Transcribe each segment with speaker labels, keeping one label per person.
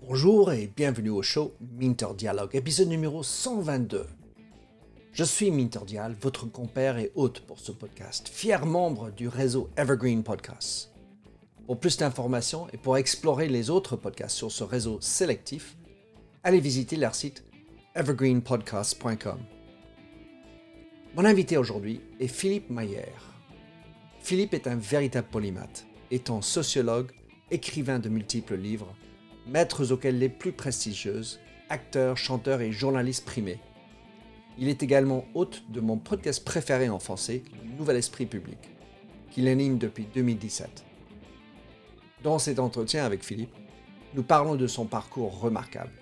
Speaker 1: Bonjour et bienvenue au show Minter Dialogue, épisode numéro 122. Je suis Minter Dial, votre compère et hôte pour ce podcast, fier membre du réseau Evergreen Podcasts. Pour plus d'informations et pour explorer les autres podcasts sur ce réseau sélectif, allez visiter leur site evergreenpodcasts.com. Mon invité aujourd'hui est Philippe Maillère. Philippe est un véritable polymathe, étant sociologue, écrivain de multiples livres, maîtres auxquels les plus prestigieuses, acteur, chanteur et journaliste primé. Il est également hôte de mon podcast préféré en français, Nouvel Esprit Public, qu'il anime depuis 2017. Dans cet entretien avec Philippe, nous parlons de son parcours remarquable,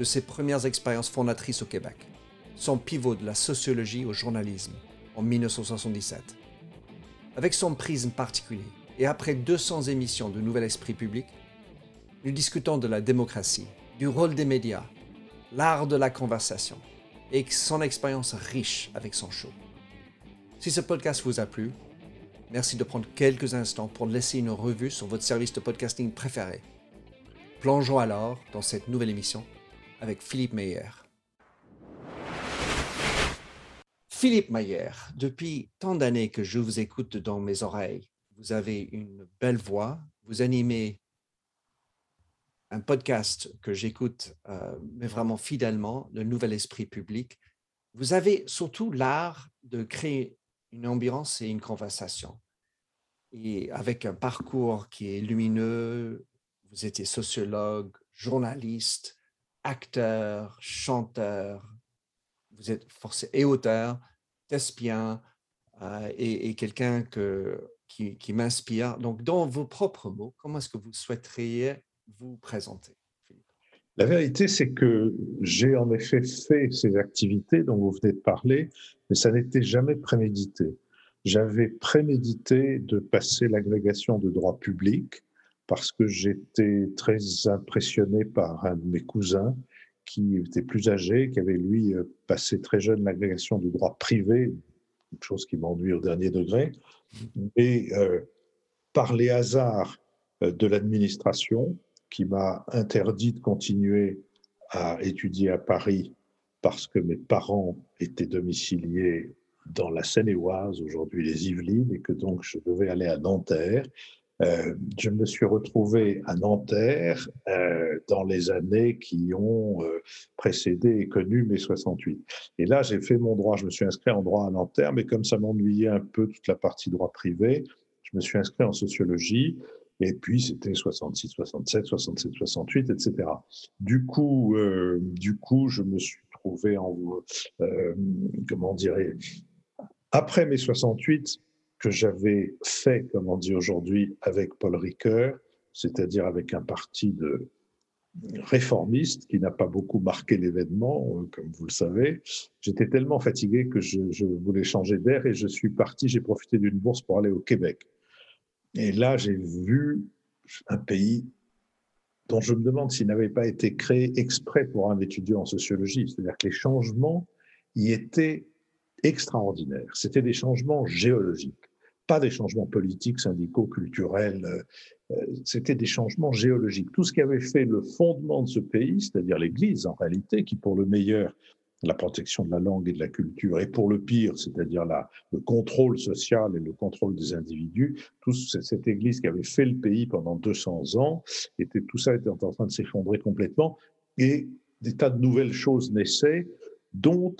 Speaker 1: de ses premières expériences fondatrices au Québec, son pivot de la sociologie au journalisme en 1977 avec son prisme particulier, et après 200 émissions de Nouvel Esprit Public, nous discutons de la démocratie, du rôle des médias, l'art de la conversation et son expérience riche avec son show. Si ce podcast vous a plu, merci de prendre quelques instants pour laisser une revue sur votre service de podcasting préféré. Plongeons alors dans cette nouvelle émission avec Philippe Meyer. Philippe Mayer, depuis tant d'années que je vous écoute dans mes oreilles, vous avez une belle voix, vous animez un podcast que j'écoute, euh, mais vraiment fidèlement, le Nouvel Esprit Public. Vous avez surtout l'art de créer une ambiance et une conversation. Et avec un parcours qui est lumineux, vous étiez sociologue, journaliste, acteur, chanteur, vous êtes forcé et auteur, Thespien euh, et, quelqu'un qui m'inspire. Donc, dans vos propres mots, comment est-ce que vous souhaiteriez vous présenter
Speaker 2: La vérité, c'est que j'ai en effet fait ces activités dont vous venez de parler, mais ça n'était jamais prémédité. J'avais prémédité de passer l'agrégation de droit public parce que j'étais très impressionné par un de mes cousins qui était plus âgé, qui avait lui euh, passé très jeune l'agrégation du droit privé, une chose qui m'ennuie au dernier degré, mais euh, par les hasards euh, de l'administration, qui m'a interdit de continuer à étudier à Paris parce que mes parents étaient domiciliés dans la Seine-et-Oise, aujourd'hui les Yvelines, et que donc je devais aller à Nanterre. Euh, je me suis retrouvé à Nanterre euh, dans les années qui ont euh, précédé et connu mai 68. Et là, j'ai fait mon droit. Je me suis inscrit en droit à Nanterre, mais comme ça m'ennuyait un peu toute la partie droit privé, je me suis inscrit en sociologie. Et puis, c'était 66, 67, 67, 68, etc. Du coup, du coup, je me suis trouvé en, comment dirais, après mai 68, que j'avais fait, comme on dit aujourd'hui, avec Paul Ricoeur, c'est-à-dire avec un parti de réformiste qui n'a pas beaucoup marqué l'événement, euh, comme vous le savez. J'étais tellement fatigué que je, je voulais changer d'air et je suis parti, j'ai profité d'une bourse pour aller au Québec. Et là, j'ai vu un pays dont je me demande s'il n'avait pas été créé exprès pour un étudiant en sociologie. C'est-à-dire que les changements y étaient extraordinaires. C'était des changements géologiques pas des changements politiques, syndicaux, culturels, euh, euh, c'était des changements géologiques. Tout ce qui avait fait le fondement de ce pays, c'est-à-dire l'Église en réalité, qui pour le meilleur, la protection de la langue et de la culture, et pour le pire, c'est-à-dire le contrôle social et le contrôle des individus, tout cette Église qui avait fait le pays pendant 200 ans, était, tout ça était en train de s'effondrer complètement, et des tas de nouvelles choses naissaient, dont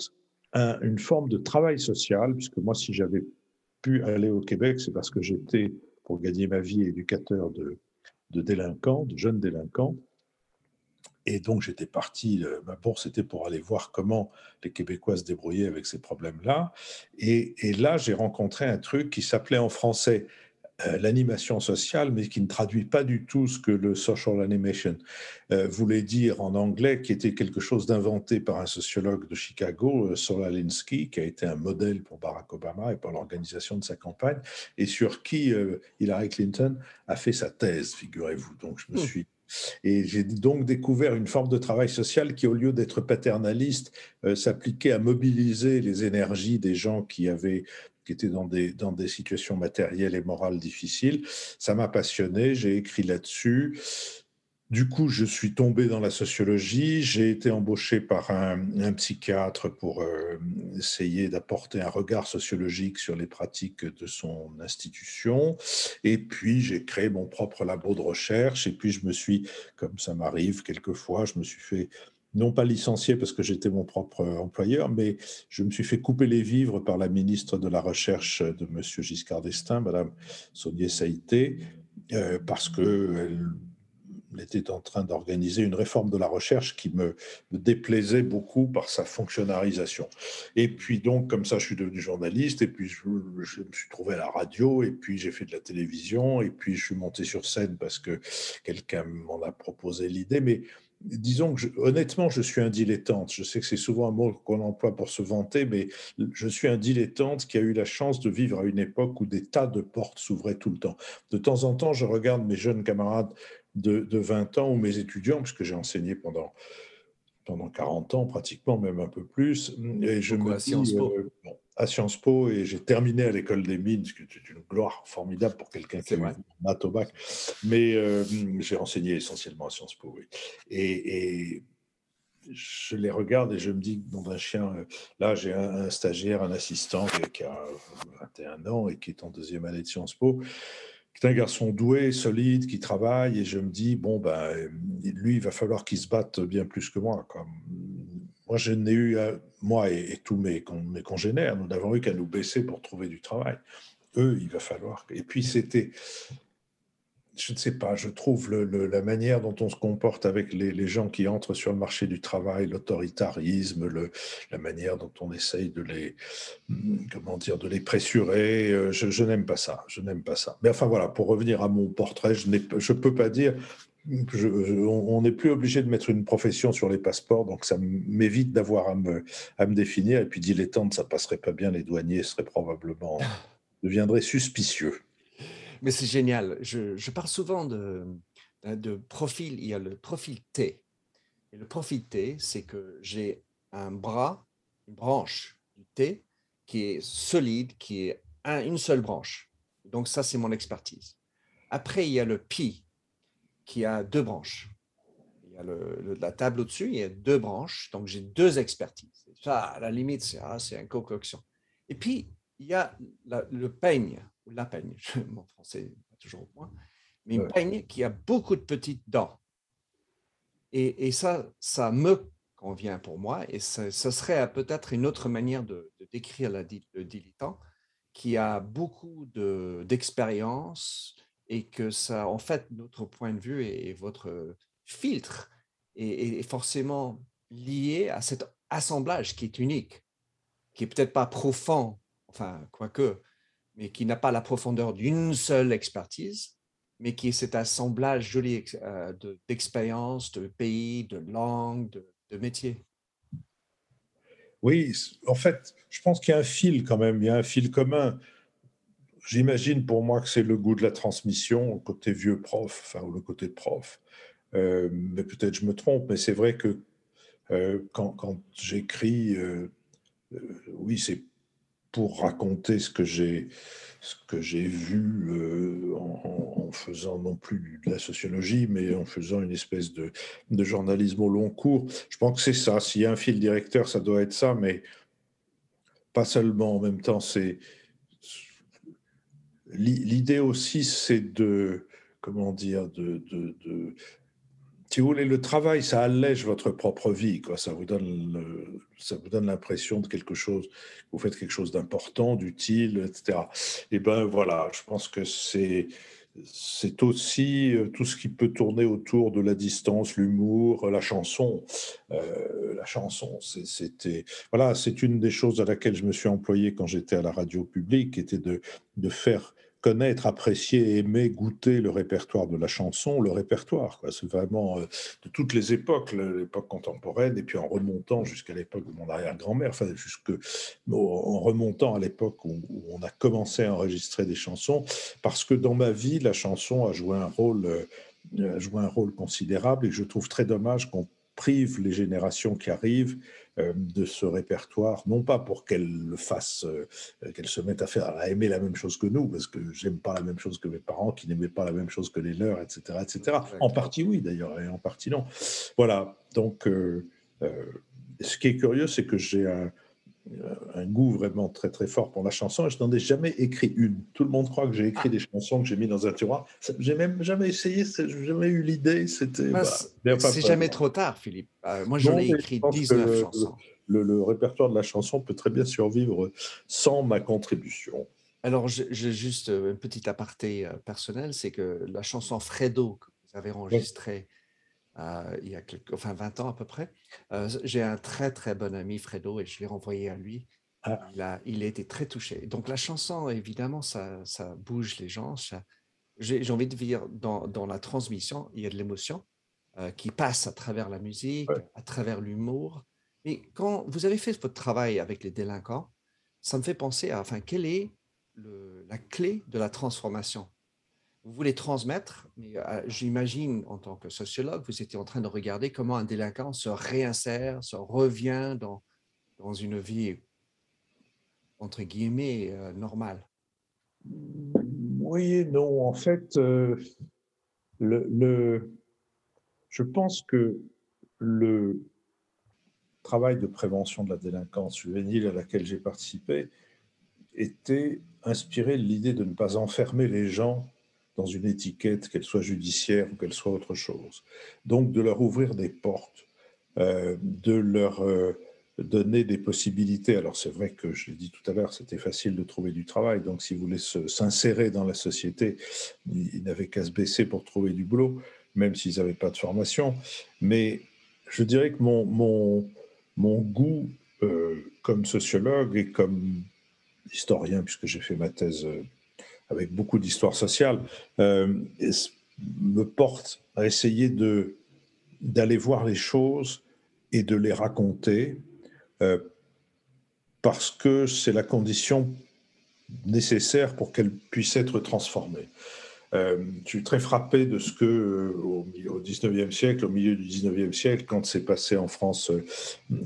Speaker 2: une forme de travail social, puisque moi, si j'avais pu aller au Québec, c'est parce que j'étais, pour gagner ma vie, éducateur de, de délinquants, de jeunes délinquants. Et donc, j'étais parti, euh, ma bourse était pour aller voir comment les Québécois se débrouillaient avec ces problèmes-là. Et, là, j'ai rencontré un truc qui s'appelait en français l'animation sociale, mais qui ne traduit pas du tout ce que le social animation euh, voulait dire en anglais, qui était quelque chose d'inventé par un sociologue de Chicago, euh, Solalinsky, qui a été un modèle pour Barack Obama et pour l'organisation de sa campagne, et sur qui Hillary Clinton a fait sa thèse, figurez-vous. Donc, je me hmm. suis et j'ai donc découvert une forme de travail social qui, au lieu d'être paternaliste, s'appliquait à mobiliser les énergies des gens qui avaient qui dans des, dans des situations matérielles et morales difficiles. Ça m'a passionné, j'ai écrit là-dessus. Du coup, je suis tombé dans la sociologie. J'ai été embauché par un, psychiatre pour euh, essayer d'apporter un regard sociologique sur les pratiques de son institution. Et puis, j'ai créé mon propre labo de recherche. Et puis, je me suis, comme ça m'arrive quelquefois, je me suis fait non pas licencié parce que j'étais mon propre employeur, mais je me suis fait couper les vivres par la ministre de la Recherche de M. Giscard d'Estaing, Mme Sonia Saïté, euh, parce qu'elle était en train d'organiser une réforme de la recherche qui me, déplaisait beaucoup par sa fonctionnalisation. Et puis donc, comme ça, je suis devenu journaliste, et puis je, me suis trouvé à la radio, et puis j'ai fait de la télévision, et puis je suis monté sur scène parce que quelqu'un m'en a proposé l'idée. Mais disons que honnêtement, je suis un dilettante. Je sais que c'est souvent un mot qu'on emploie pour se vanter, mais je suis un dilettante qui a eu la chance de vivre à une époque où des tas de portes s'ouvraient tout le temps. De temps en temps, je regarde mes jeunes camarades de, 20 ans ou mes étudiants, puisque j'ai enseigné pendant, pendant 40 ans pratiquement, même un peu plus.
Speaker 1: Et je me Po?
Speaker 2: À Sciences Po, et j'ai terminé à l'école des mines, ce qui est une gloire formidable pour quelqu'un qui a maths au bac. Mais euh, j'ai enseigné essentiellement à Sciences Po, oui. Et, je les regarde et je me dis, bon, un chien, euh, là j'ai un, un, stagiaire, un assistant qui a 21 ans et qui est en deuxième année de Sciences Po c'est un garçon doué, solide, qui travaille, et je me dis, bon, ben, lui, il va falloir qu'il se batte bien plus que moi. Comme... Moi, je n'ai eu, moi et, tous mes, congénères, nous n'avons eu qu'à nous baisser pour trouver du travail. Eux, il va falloir. Et puis, c'était je ne sais pas, je trouve la manière dont on se comporte avec les, gens qui entrent sur le marché du travail, l'autoritarisme, la manière dont on essaye de les, comment dire, de les pressurer, euh, je, n'aime pas ça, je n'aime pas ça. Mais enfin voilà, pour revenir à mon portrait, je ne peux pas dire, on n'est plus obligé de mettre une profession sur les passeports, donc ça m'évite d'avoir à me, à me définir. Et puis dilettante, ça passerait pas bien, les douaniers seraient probablement, deviendraient suspicieux.
Speaker 1: Mais c'est génial. Je, parle souvent de, de profil. Il y a le profil T. Et le profil T, c'est que j'ai un bras, une branche du T qui est solide, qui est une seule branche. Donc ça, c'est mon expertise. Après, il y a le Pi qui a deux branches. Il y a le, la table au-dessus, il y a deux branches. Donc j'ai deux expertises. Ça, à la limite, c'est ah, une concoction. Et puis, il y a le peigne la peigne, mon français n'est pas toujours au point, mais une peigne qui a beaucoup de petites dents. Et, ça, ça me convient pour moi, et ce, serait peut-être une autre manière de, décrire la, le dilettant, qui a beaucoup d'expérience et que ça, en fait, notre point de vue et, votre filtre est, forcément lié à cet assemblage qui est unique, qui est peut-être pas profond, enfin, quoique, mais qui n'a pas la profondeur d'une seule expertise, mais qui est cet assemblage joli euh, d'expériences, de, pays, de langues, de métiers.
Speaker 2: Oui, en fait, je pense qu'il y a un fil quand même, il y a un fil commun. J'imagine pour moi que c'est le goût de la transmission, le côté vieux prof, enfin, ou le côté prof. Euh, mais peut-être je me trompe, mais c'est vrai que euh, quand, j'écris, oui, c'est pour raconter ce que j'ai ce que j'ai vu euh, en, faisant non plus de la sociologie, mais en faisant une espèce de journalisme au long cours. Je pense que c'est ça. S'il y a un fil directeur, ça doit être ça, mais pas seulement. En même temps, c'est l'idée aussi, c'est de comment dire, de, de, si vous voulez, le travail, ça allège votre propre vie, quoi. Ça vous donne, ça vous donne l'impression de quelque chose. Vous faites quelque chose d'important, d'utile, etc. Et ben voilà, je pense que c'est c'est aussi euh, tout ce qui peut tourner autour de la distance, l'humour, la chanson. Euh, la chanson, c'était voilà, c'est une des choses à laquelle je me suis employé quand j'étais à la radio publique, était de de faire connaître, apprécier, aimer, goûter le répertoire de la chanson, le répertoire. C'est vraiment euh, de toutes les époques, l'époque contemporaine, et puis en remontant jusqu'à l'époque de mon arrière-grand-mère, enfin, jusque, en remontant à l'époque où, on a commencé à enregistrer des chansons, parce que dans ma vie, la chanson a joué un rôle, euh, a joué un rôle considérable, et je trouve très dommage qu'on prive les générations qui arrivent euh, de ce répertoire, non pas pour qu'elles le fassent, euh, qu'elles se mettent à faire, à aimer la même chose que nous, parce que j'aime pas la même chose que mes parents, qui n'aimaient pas la même chose que les leurs, etc., etc. En partie oui d'ailleurs, et en partie non. Voilà. Donc, euh, ce qui est curieux, c'est que j'ai un, un goût vraiment très très fort pour la chanson et je n'en ai jamais écrit une. Tout le monde croit que j'ai écrit ah. des chansons que j'ai mis dans un tiroir. J'ai même jamais essayé, j'ai jamais eu l'idée. C'était.
Speaker 1: Bah, c'est jamais trop tard, Philippe. Euh, moi, j'en ai écrit 19 chansons.
Speaker 2: Le, répertoire de la chanson peut très bien survivre sans ma contribution.
Speaker 1: Alors, j'ai juste euh, un petit aparté euh, personnel, c'est que la chanson Fredo que vous avez enregistrée euh, il y a quelques, enfin 20 ans à peu près. Euh, j'ai un très très bon ami, Fredo, et je l'ai renvoyé à lui. Ah. Il, a, il a été très touché. Donc la chanson, évidemment, ça, ça bouge les gens. J'ai envie de dire, dans, dans, la transmission, il y a de l'émotion euh, qui passe à travers la musique, à travers l'humour. Mais quand vous avez fait votre travail avec les délinquants, ça me fait penser à, enfin, quelle est le, la clé de la transformation? Vous voulez transmettre, mais euh, j'imagine en tant que sociologue, vous étiez en train de regarder comment un délinquant se réinsère, se revient dans, dans une vie, entre guillemets, euh, normale.
Speaker 2: Oui non. En fait, euh, le, je pense que le travail de prévention de la délinquance juvénile à laquelle j'ai participé était inspiré de l'idée de ne pas enfermer les gens dans une étiquette, qu'elle soit judiciaire ou qu'elle soit autre chose. Donc de leur ouvrir des portes, euh, de leur euh, donner des possibilités. Alors c'est vrai que je l'ai dit tout à l'heure, c'était facile de trouver du travail. Donc s'ils voulaient s'insérer dans la société, ils, n'avaient qu'à se baisser pour trouver du boulot, même s'ils n'avaient pas de formation. Mais je dirais que mon, goût euh, comme sociologue et comme historien, puisque j'ai fait ma thèse avec beaucoup d'histoire sociale, euh, me porte à essayer de d'aller voir les choses et de les raconter euh, parce que c'est la condition nécessaire pour qu'elles puissent être transformées. Euh, je suis très frappé de ce que, au, au 19e siècle, au milieu du 19e siècle, quand s'est passé en France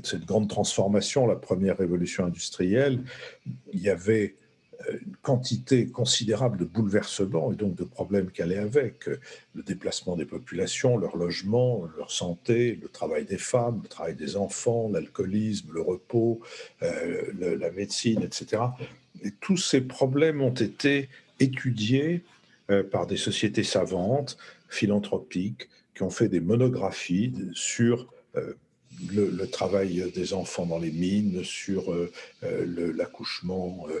Speaker 2: cette grande transformation, la première révolution industrielle, il y avait une quantité considérable de bouleversements et donc de problèmes qui allaient avec le déplacement des populations, leur logement, leur santé, le travail des femmes, le travail des enfants, l'alcoolisme, le repos, euh, la médecine, etc. Et tous ces problèmes ont été étudiés euh, par des sociétés savantes, philanthropiques, qui ont fait des monographies sur euh, le, travail des enfants dans les mines, sur euh, euh, l'accouchement euh,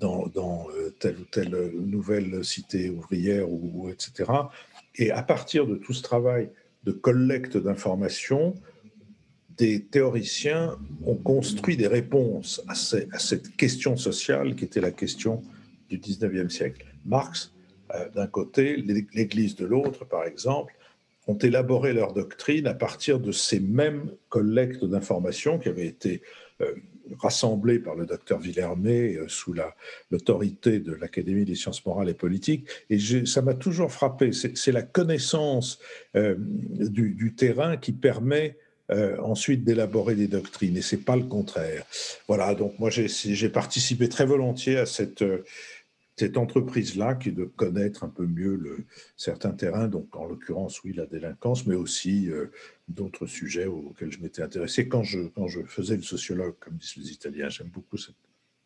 Speaker 2: dans, telle ou telle nouvelle cité ouvrière, ou, etc. Et à partir de tout ce travail de collecte d'informations, des théoriciens ont construit des réponses à, à, cette question sociale qui était la question du 19e siècle. Marx, d'un côté, l'Église de l'autre, par exemple, ont élaboré leur doctrine à partir de ces mêmes collectes d'informations qui avaient été euh, rassemblées par le docteur Villermé euh, sous l'autorité de l'Académie des sciences morales et politiques. Et ça m'a toujours frappé. C'est la connaissance euh, du, terrain qui permet ensuite d'élaborer des doctrines, et c'est pas le contraire. Voilà, donc moi j'ai participé très volontiers à cette cette entreprise-là qui est de connaître un peu mieux le, certains terrains, donc en l'occurrence, oui, la délinquance, mais aussi euh, d'autres sujets auxquels je m'étais intéressé quand je, quand je faisais le sociologue, comme disent les Italiens. J'aime beaucoup cette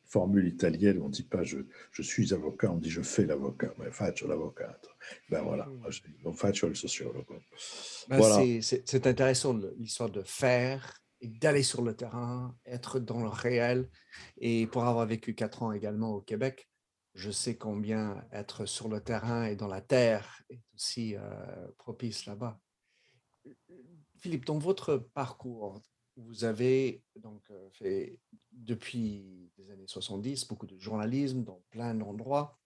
Speaker 2: formule italienne où on ne dit pas je, je, suis avocat, on dit je fais l'avocat, mais faccio l'avocat. Ben voilà, on faccio le sociologue.
Speaker 1: Ben voilà. C'est intéressant l'histoire de faire d'aller sur le terrain, être dans le réel. Et pour avoir vécu quatre ans également au Québec, je sais combien être sur le terrain et dans la terre est aussi propice là-bas. Philippe, dans votre parcours, vous avez donc fait depuis les années 70 beaucoup de journalisme dans plein d'endroits.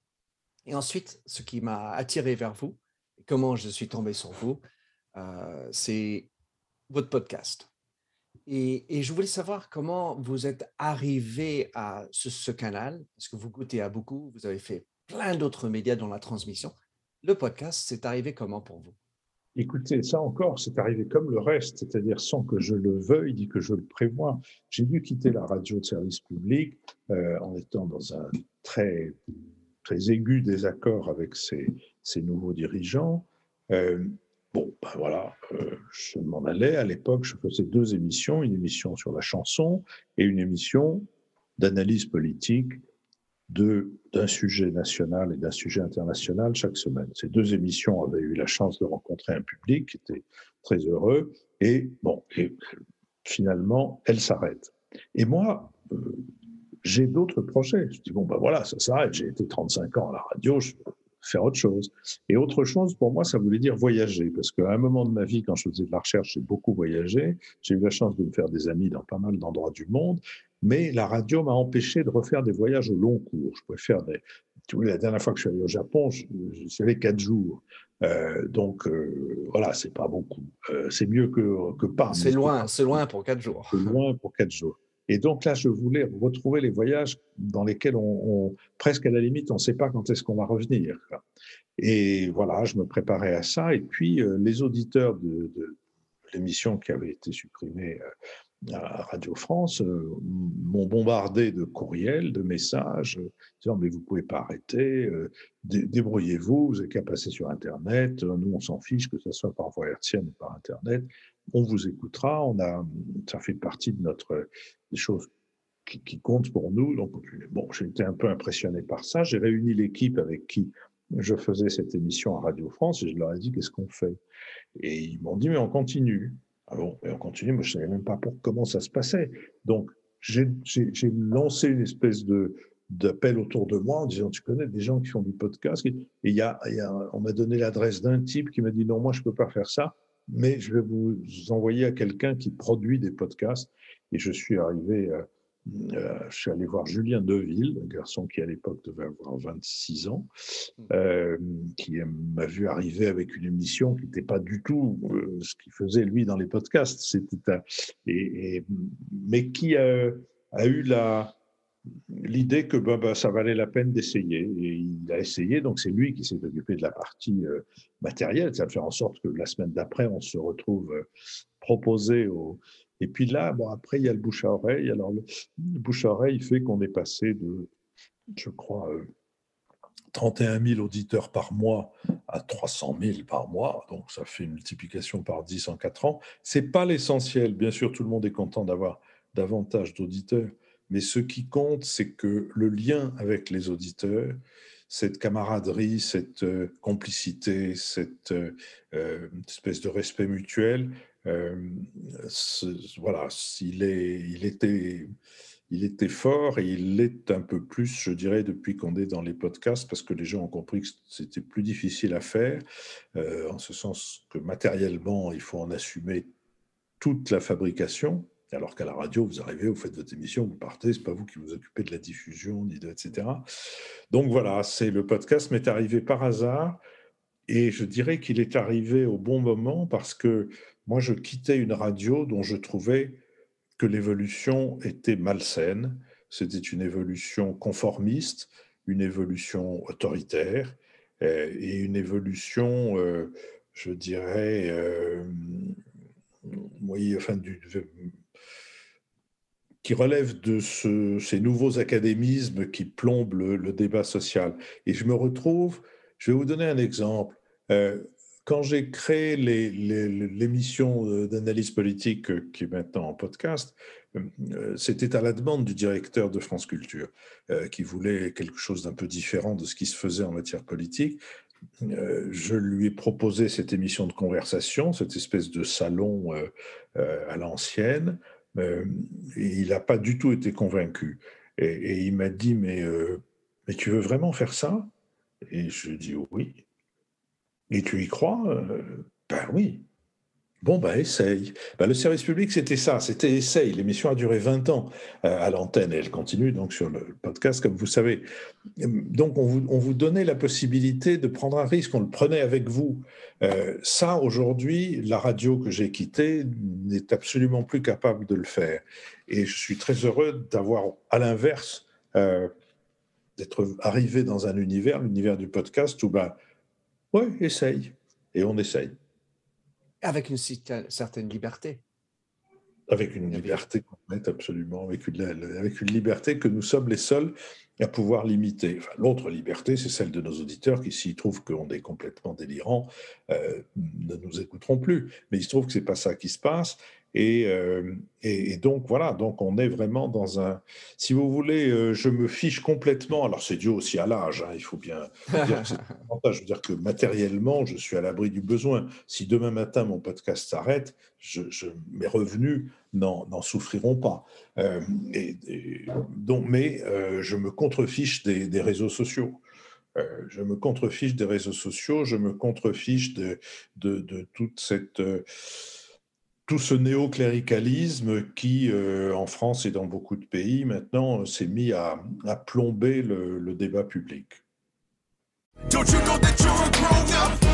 Speaker 1: Et ensuite, ce qui m'a attiré vers vous, et comment je suis tombé sur vous, c'est votre podcast. Et, je voulais savoir comment vous êtes arrivé à ce, canal, parce que vous goûtez à beaucoup, vous avez fait plein d'autres médias dans la transmission. Le podcast, c'est arrivé comment pour vous?
Speaker 2: Écoutez, ça encore, c'est arrivé comme le reste, c'est-à-dire sans que je le veuille, ni que je le prévoie. J'ai dû quitter la radio de service public euh, en étant dans un très, très aigu désaccord avec ces nouveaux dirigeants. Euh, bon, ben voilà, euh, je m'en allais. À l'époque, je faisais deux émissions, une émission sur la chanson et une émission d'analyse politique d'un sujet national et d'un sujet international chaque semaine. Ces deux émissions avaient eu la chance de rencontrer un public qui était très heureux et bon, et finalement, elles s'arrêtent. Et moi, euh, j'ai d'autres projets. Je dis, bon, ben voilà, ça s'arrête. J'ai été 35 ans à la radio, faire autre chose. Et autre chose, pour moi, ça voulait dire voyager. Parce qu'à un moment de ma vie, quand je faisais de la recherche, j'ai beaucoup voyagé. J'ai eu la chance de me faire des amis dans pas mal d'endroits du monde mais la radio m'a empêché de refaire des voyages au long cours. Je pouvais faire des. Tu vois, la dernière fois que je suis allé au Japon, j'y allé quatre jours. Euh, donc euh, voilà, c'est pas beaucoup. Euh, c'est mieux que, que pas.
Speaker 1: C'est loin, c'est loin pour quatre jours.
Speaker 2: C'est loin pour quatre jours. Et donc là, je voulais retrouver les voyages dans lesquels on, presque à la limite, on ne sait pas quand est-ce qu'on va revenir. Et voilà, je me préparais à ça. Et puis les auditeurs de, de l'émission qui avait été supprimée à Radio France euh, m'ont bombardé de courriels, de messages, disant mais vous pouvez pas arrêter, euh, débrouillez-vous, vous n'avez qu'à passer sur Internet, nous on s'en fiche que ce soit par voie hertzienne ou par Internet, on vous écoutera, on a, ça fait partie de notre des choses qui, qui comptent pour nous. Donc bon, j'ai été un peu impressionné par ça. J'ai réuni l'équipe avec qui je faisais cette émission à Radio France et je leur ai dit qu'est-ce qu'on fait? Et ils m'ont dit mais on continue. Ah bon, et on continue, moi je ne savais même pas pour comment ça se passait. Donc j'ai lancé une espèce de d'appel autour de moi en disant tu connais des gens qui font du podcast? Et y a, on m'a donné l'adresse d'un type qui m'a dit non moi je peux pas faire ça mais je vais vous envoyer à quelqu'un qui produit des podcasts et je suis arrivé euh, euh, je suis allé voir Julien Deville, un garçon qui à l'époque devait avoir 26 ans, mmh. euh, qui m'a vu arriver avec une émission qui n'était pas du tout euh, ce qu'il faisait lui dans les podcasts. C'était et, mais qui a, eu la l'idée que bah, bah, ça valait la peine d'essayer. Et il a essayé, donc c'est lui qui s'est occupé de la partie matérielle, ça de faire en sorte que la semaine d'après, on se retrouve proposé au, et puis là, bon, après, il y a le bouche à oreille. Alors, le, bouche à oreille fait qu'on est passé de, je crois, 31 euh, 000 auditeurs par mois à 300 000 par mois. Donc, ça fait une multiplication par 10 en 4 ans. Ce n'est pas l'essentiel. Bien sûr, tout le monde est content d'avoir davantage d'auditeurs. Mais ce qui compte, c'est que le lien avec les auditeurs, cette camaraderie, cette euh, complicité, cette euh, espèce de respect mutuel, euh, voilà, il, est, il, était, il était fort et il l'est un peu plus, je dirais, depuis qu'on est dans les podcasts, parce que les gens ont compris que c'était plus difficile à faire, euh, en ce sens que matériellement, il faut en assumer toute la fabrication, alors qu'à la radio, vous arrivez, vous faites votre émission, vous partez, c'est pas vous qui vous occupez de la diffusion, etc. Donc voilà, c'est le podcast m'est arrivé par hasard, et je dirais qu'il est arrivé au bon moment parce que moi, je quittais une radio dont je trouvais que l'évolution était malsaine. C'était une évolution conformiste, une évolution autoritaire euh, et une évolution, euh, je dirais, euh, qui relève de ces nouveaux académismes qui plombent le, débat social. Et je me retrouve, je vais vous donner un exemple quand j'ai créé l'émission euh, d'analyse politique euh, qui est maintenant en podcast, euh, c'était à la demande du directeur de France Culture, qui voulait quelque chose d'un peu différent de ce qui se faisait en matière politique. Je lui ai proposé cette émission de conversation, cette espèce de salon à l'ancienne, il n'a pas du tout été convaincu. Et, il m'a dit, mais tu veux vraiment faire ça? Et je lui ai dit oui. Et tu y crois euh, Ben oui. Bon, ben essaye. Ben, le service public, c'était ça, c'était essaye. L'émission a duré 20 ans euh, à l'antenne et elle continue donc sur le podcast, comme vous savez. Donc, on vous, on vous donnait la possibilité de prendre un risque, on le prenait avec vous. Euh, ça, aujourd'hui, la radio que j'ai quittée n'est absolument plus capable de le faire. Et je suis très heureux d'avoir, à l'inverse, d'être arrivé dans un univers, l'univers du podcast, où ben, oui, essaye. Et on essaye.
Speaker 1: avec une certaine liberté.
Speaker 2: Avec une liberté complète, absolument, avec une, avec une liberté que nous sommes les seuls à pouvoir limiter. L'autre liberté, c'est celle de nos auditeurs qui, s'ils trouvent qu'on est complètement délirant, euh, ne nous écouteront plus. Mais il se trouve que ce n'est pas ça qui se passe. Euh, et, et, donc voilà, donc on est vraiment dans un. Si vous voulez, euh, je me fiche complètement. Alors c'est dû aussi à l'âge, hein, il faut bien dire que Je veux dire que matériellement, je suis à l'abri du besoin. Si demain matin mon podcast s'arrête, je, mes revenus n'en souffriront pas. Euh, et, donc, mais je me contrefiche des, réseaux sociaux. je me contrefiche des réseaux sociaux, je me contrefiche de, toute cette tout ce néocléricalisme qui, euh, en France et dans beaucoup de pays, maintenant, s'est mis à, plomber le, débat public. Don't you know that you're a?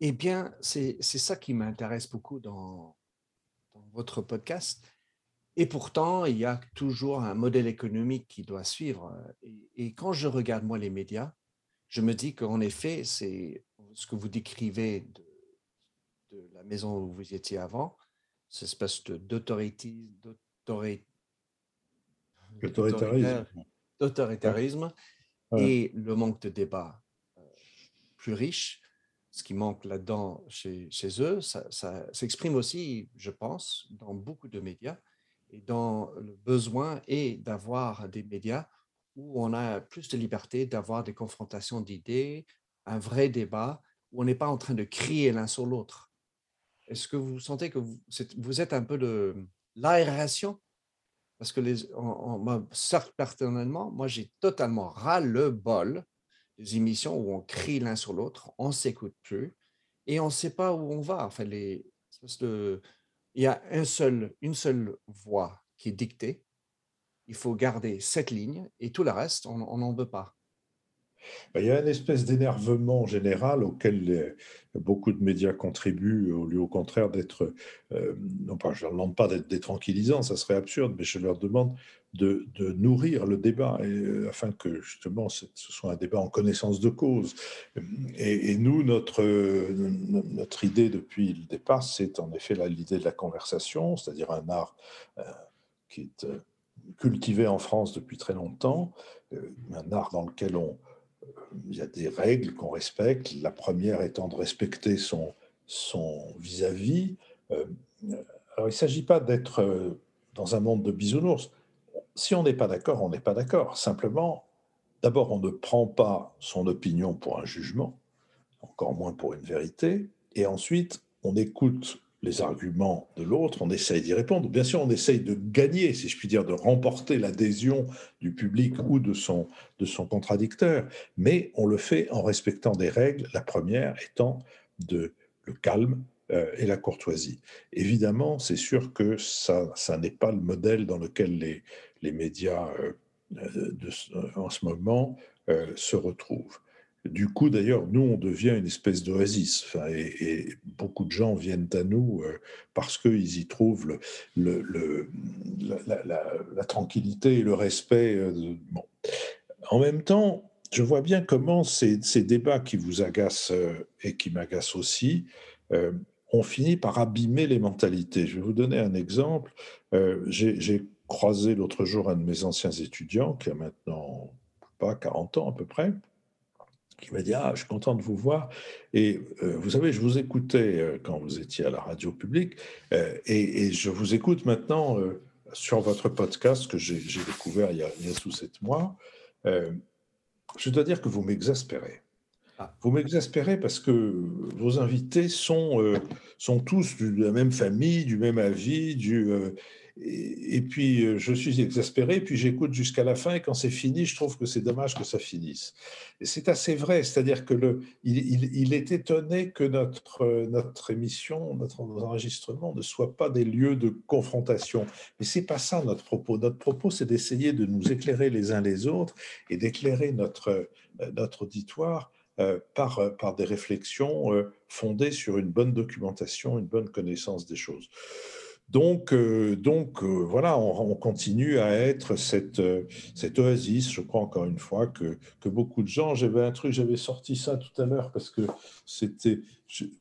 Speaker 1: Eh bien, c'est ça qui m'intéresse beaucoup dans, votre podcast. Et pourtant, il y a toujours un modèle économique qui doit suivre. Et, quand je regarde, moi, les médias, je me dis qu'en effet, c'est ce que vous décrivez de, la maison où vous étiez avant, cette espèce d'autoritarisme, d'autoritarisme et le manque de débat euh, plus riche ce qui manque là-dedans chez, eux, ça, s'exprime aussi, je pense, dans beaucoup de médias et dans le besoin et d'avoir des médias où on a plus de liberté d'avoir des confrontations d'idées, un vrai débat, où on n'est pas en train de crier l'un sur l'autre. Est-ce que vous sentez que vous, êtes un peu de l'aération? Parce que, les, personnellement, moi, j'ai totalement ras le bol des émissions où on crie l'un sur l'autre, on s'écoute plus et on ne sait pas où on va. Enfin, il y a un seul, une seule voix qui est dictée. Il faut garder cette ligne et tout le reste, on n'en veut pas.
Speaker 2: Ben, il y a une espèce d'énervement général auquel beaucoup de médias contribuent, au lieu au contraire d'être, euh, non pas, je ne demande pas d'être détranquillisants, ça serait absurde, mais je leur demande de, nourrir le débat, euh, afin que justement ce soit un débat en connaissance de cause. Et, nous, notre, notre idée depuis le départ, c'est en effet l'idée de la conversation, c'est-à-dire un art euh, qui est cultivé en France depuis très longtemps, un art dans lequel on, il y a des règles qu'on respecte. La première étant de respecter son vis-à-vis. Euh, alors, il ne s'agit pas d'être euh, dans un monde de bisounours. Si on n'est pas d'accord, on n'est pas d'accord. Simplement, d'abord, on ne prend pas son opinion pour un jugement, encore moins pour une vérité. Et ensuite, on écoute les arguments de l'autre, on essaye d'y répondre. Bien sûr, on essaye de gagner, si je puis dire, de remporter l'adhésion du public ou de son, de son contradicteur, mais on le fait en respectant des règles, la première étant de le calme euh, et la courtoisie. Évidemment, c'est sûr que ça, ça n'est pas le modèle dans lequel les, les médias euh, en ce moment euh, se retrouvent. Du coup, d'ailleurs, nous, on devient une espèce d'oasis. et, beaucoup de gens viennent à nous euh, parce qu'ils y trouvent la, tranquillité et le respect. Euh. En même temps, je vois bien comment ces, débats qui vous agacent euh, et qui m'agacent aussi ont fini par abîmer les mentalités. Je vais vous donner un exemple. J'ai croisé l'autre jour un de mes anciens étudiants qui a maintenant pas 40 ans à peu près qui m'a dit Ah, je suis content de vous voir. Et euh, vous savez, je vous écoutais euh, quand vous étiez à la radio publique, euh, et, je vous écoute maintenant sur votre podcast que j'ai découvert il y, a, il y, a, sous sept mois. je dois dire que vous m'exaspérez.
Speaker 1: Ah.
Speaker 2: Vous m'exaspérez parce que vos invités sont, sont tous de la même famille, du même avis, du, et, puis euh, je suis exaspéré, puis j'écoute jusqu'à la fin, et quand c'est fini, je trouve que c'est dommage que ça finisse. Et c'est assez vrai, c'est-à-dire que le, il, est étonné que notre, euh, notre émission, notre enregistrement ne soit pas des lieux de confrontation. Mais c'est pas ça notre propos. Notre propos, c'est d'essayer de nous éclairer les uns les autres et d'éclairer notre, euh, notre auditoire par, par des réflexions fondées sur une bonne documentation, une bonne connaissance des choses. Donc, euh, donc euh, voilà, on, on continue à être cette, euh, cette oasis, je crois encore une fois, que, que beaucoup de gens, j'avais un truc, j'avais sorti ça tout à l'heure parce que c'était,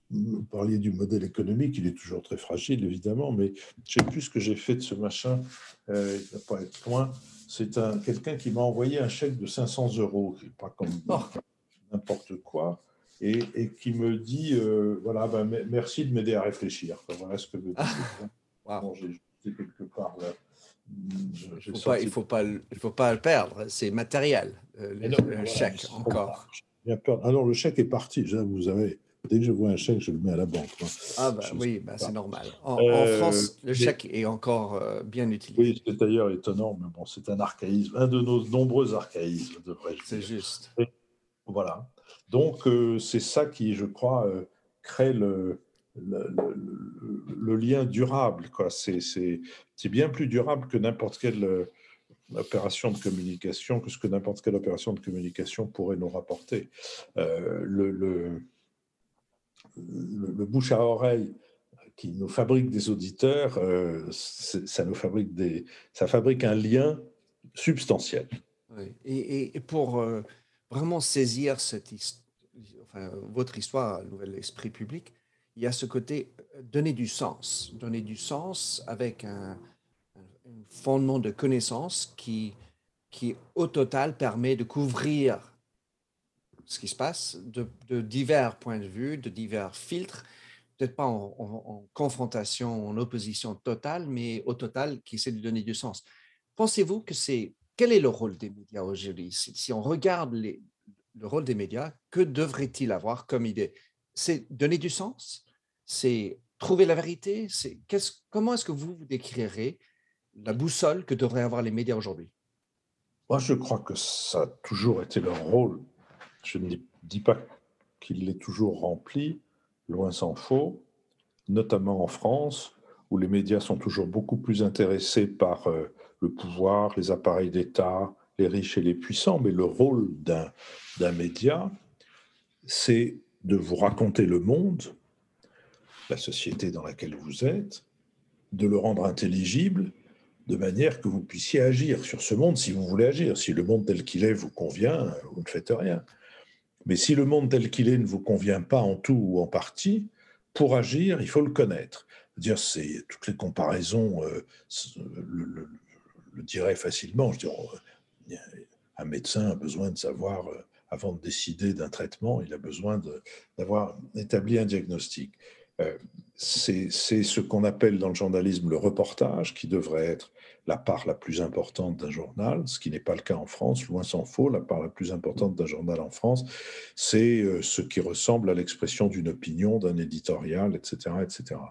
Speaker 2: vous parliez du modèle économique, il est toujours très fragile évidemment, mais je sais plus ce que j'ai fait de ce machin, il ne va pas être loin. C'est un, quelqu'un qui m'a envoyé un chèque de 500 euros, pas comme
Speaker 1: Oh.
Speaker 2: n'importe quoi, et, et qui me dit, voilà, ben, me- merci de m'aider à réfléchir. Voilà ce que veut dire.
Speaker 1: Wow.
Speaker 2: Bon, j'ai quelque part là. Je- j'ai
Speaker 1: Faut pas-
Speaker 2: sorti-
Speaker 1: il ne faut, pas il faut pas le perdre, c'est matériel, euh, le,
Speaker 2: Mais non,
Speaker 1: le
Speaker 2: voilà,
Speaker 1: chèque encore.
Speaker 2: peur. Alors, le chèque est parti. Vous savez, dès que je vois un chèque, je le mets à la banque. moi.
Speaker 1: Ah bah
Speaker 2: Je
Speaker 1: oui, bah, c'est normal. En, en
Speaker 2: Euh,
Speaker 1: France, le
Speaker 2: mais-
Speaker 1: chèque est encore euh, bien utilisé.
Speaker 2: Oui, c'est d'ailleurs étonnant, mais bon, c'est un archaïsme, un de nos nombreux archaïsmes, devrais-je
Speaker 1: C'est
Speaker 2: dire.
Speaker 1: juste.
Speaker 2: Voilà. Donc, euh, c'est ça qui, je crois, euh, crée le, le, lien durable. C'est bien plus durable que n'importe quelle euh, opération de communication, que ce que n'importe quelle opération de communication pourrait nous rapporter. Euh, le, le, bouche à oreille qui nous fabrique des auditeurs, euh, ça nous fabrique des, ça fabrique un lien substantiel.
Speaker 1: Et, et- pour vraiment saisir cette votre histoire, Nouvel Esprit Public, il y a ce côté euh, donner du sens, donner du sens avec un, fondement de connaissances qui, qui, au total, permet de couvrir ce qui se passe de, divers points de vue, de divers filtres, peut-être pas en, confrontation, en opposition totale, mais au total qui essaie de donner du sens. Pensez-vous que c'est quel est le rôle des médias aujourd'hui? Si, si on regarde le rôle des médias, que devrait-il avoir comme idée? C'est donner du sens? C'est trouver la vérité C'est qu'est-ce- Comment est-ce que vous, décrirez la boussole que devraient avoir les médias aujourd'hui?
Speaker 2: Moi, je crois que ça a toujours été leur rôle. Je ne dis- pas qu'il l'ait toujours rempli, loin s'en faut, notamment en France, où les médias sont toujours beaucoup plus intéressés par euh, le pouvoir, les appareils d'État, les riches et les puissants. Mais le rôle d'un média, c'est de vous raconter le monde, la société dans laquelle vous êtes, de le rendre intelligible, de manière que vous puissiez agir sur ce monde si vous voulez agir. Si le monde tel qu'il est vous convient, vous ne faites rien. Mais si le monde tel qu'il est ne vous convient pas en tout ou en partie, pour agir, il faut le connaître. Dire, c'est toutes les comparaisons euh, le, le- facilement. Je dirais, un médecin a besoin de savoir, euh, avant de décider d'un traitement, il a besoin d'avoir établi un diagnostic. Euh, c'est ce qu'on appelle dans le journalisme le reportage, qui devrait être la part la plus importante d'un journal, ce qui n'est pas le cas en France, loin s'en faut. La part la plus importante d'un journal en France, c'est euh, ce qui ressemble à l'expression d'une opinion, d'un éditorial, etc. etc.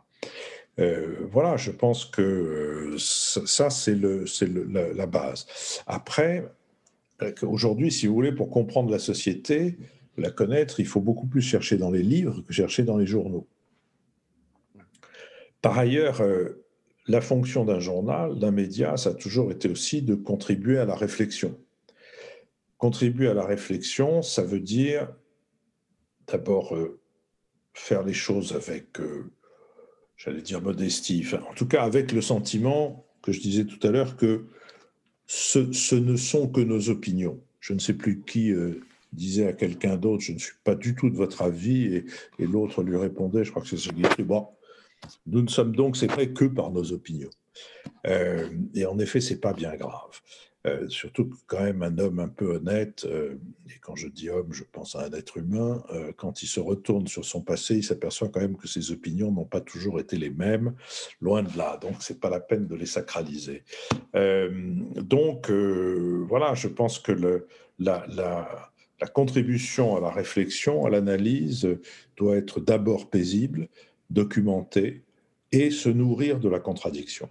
Speaker 2: Euh, voilà, je pense que ça, c'est la, base. Après, aujourd'hui, si vous voulez, pour comprendre la société, la connaître, il faut beaucoup plus chercher dans les livres que chercher dans les journaux. Par ailleurs, euh, la fonction d'un journal, d'un média, ça a toujours été aussi de contribuer à la réflexion. Contribuer à la réflexion, ça veut dire d'abord euh, faire les choses avec, euh, j'allais dire modestie, enfin, en tout cas avec le sentiment que je disais tout à l'heure que ce, ne sont que nos opinions. Je ne sais plus qui disait à quelqu'un d'autre, je ne suis pas du tout de votre avis, et, l'autre lui répondait, je crois que c'est ce qu'il dit, bon, nous ne sommes donc, vrai, que par nos opinions. Euh, et en effet, c'est pas bien grave. Euh, surtout quand même un homme un peu honnête, euh, et quand je dis homme, je pense à un être humain, quand il se retourne sur son passé, il s'aperçoit quand même que ses opinions n'ont pas toujours été les mêmes, loin de là, donc c'est pas la peine de les sacraliser. donc voilà, je pense que la contribution à la réflexion, à l'analyse, doit être d'abord paisible, documentée, et se nourrir de la contradiction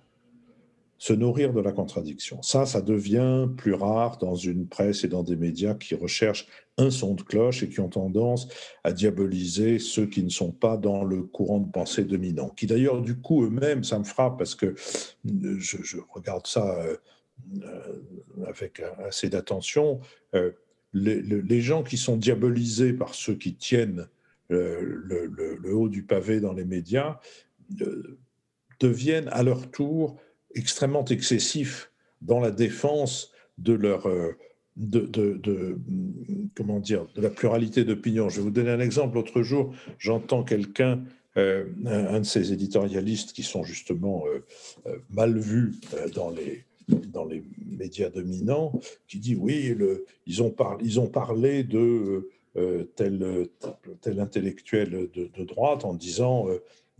Speaker 2: se nourrir de la contradiction. Ça, ça devient plus rare dans une presse et dans des médias qui recherchent un son de cloche et qui ont tendance à diaboliser ceux qui ne sont pas dans le courant de pensée dominant. Qui d'ailleurs, du coup, eux-mêmes, ça me frappe parce que euh, je, regarde ça euh, euh, avec assez d'attention. les, gens qui sont diabolisés par ceux qui tiennent le, haut du pavé dans les médias deviennent à leur tour extrêmement excessifs dans la défense de leur euh, de, de, comment dire de la pluralité d'opinion. Je vais vous donner un exemple. L'autre jour, j'entends quelqu'un, euh, un, de ces éditorialistes qui sont justement euh, mal vus dans les dans les médias dominants, qui dit oui, ils, ont ils ont parlé de tel, tel intellectuel de, droite en disant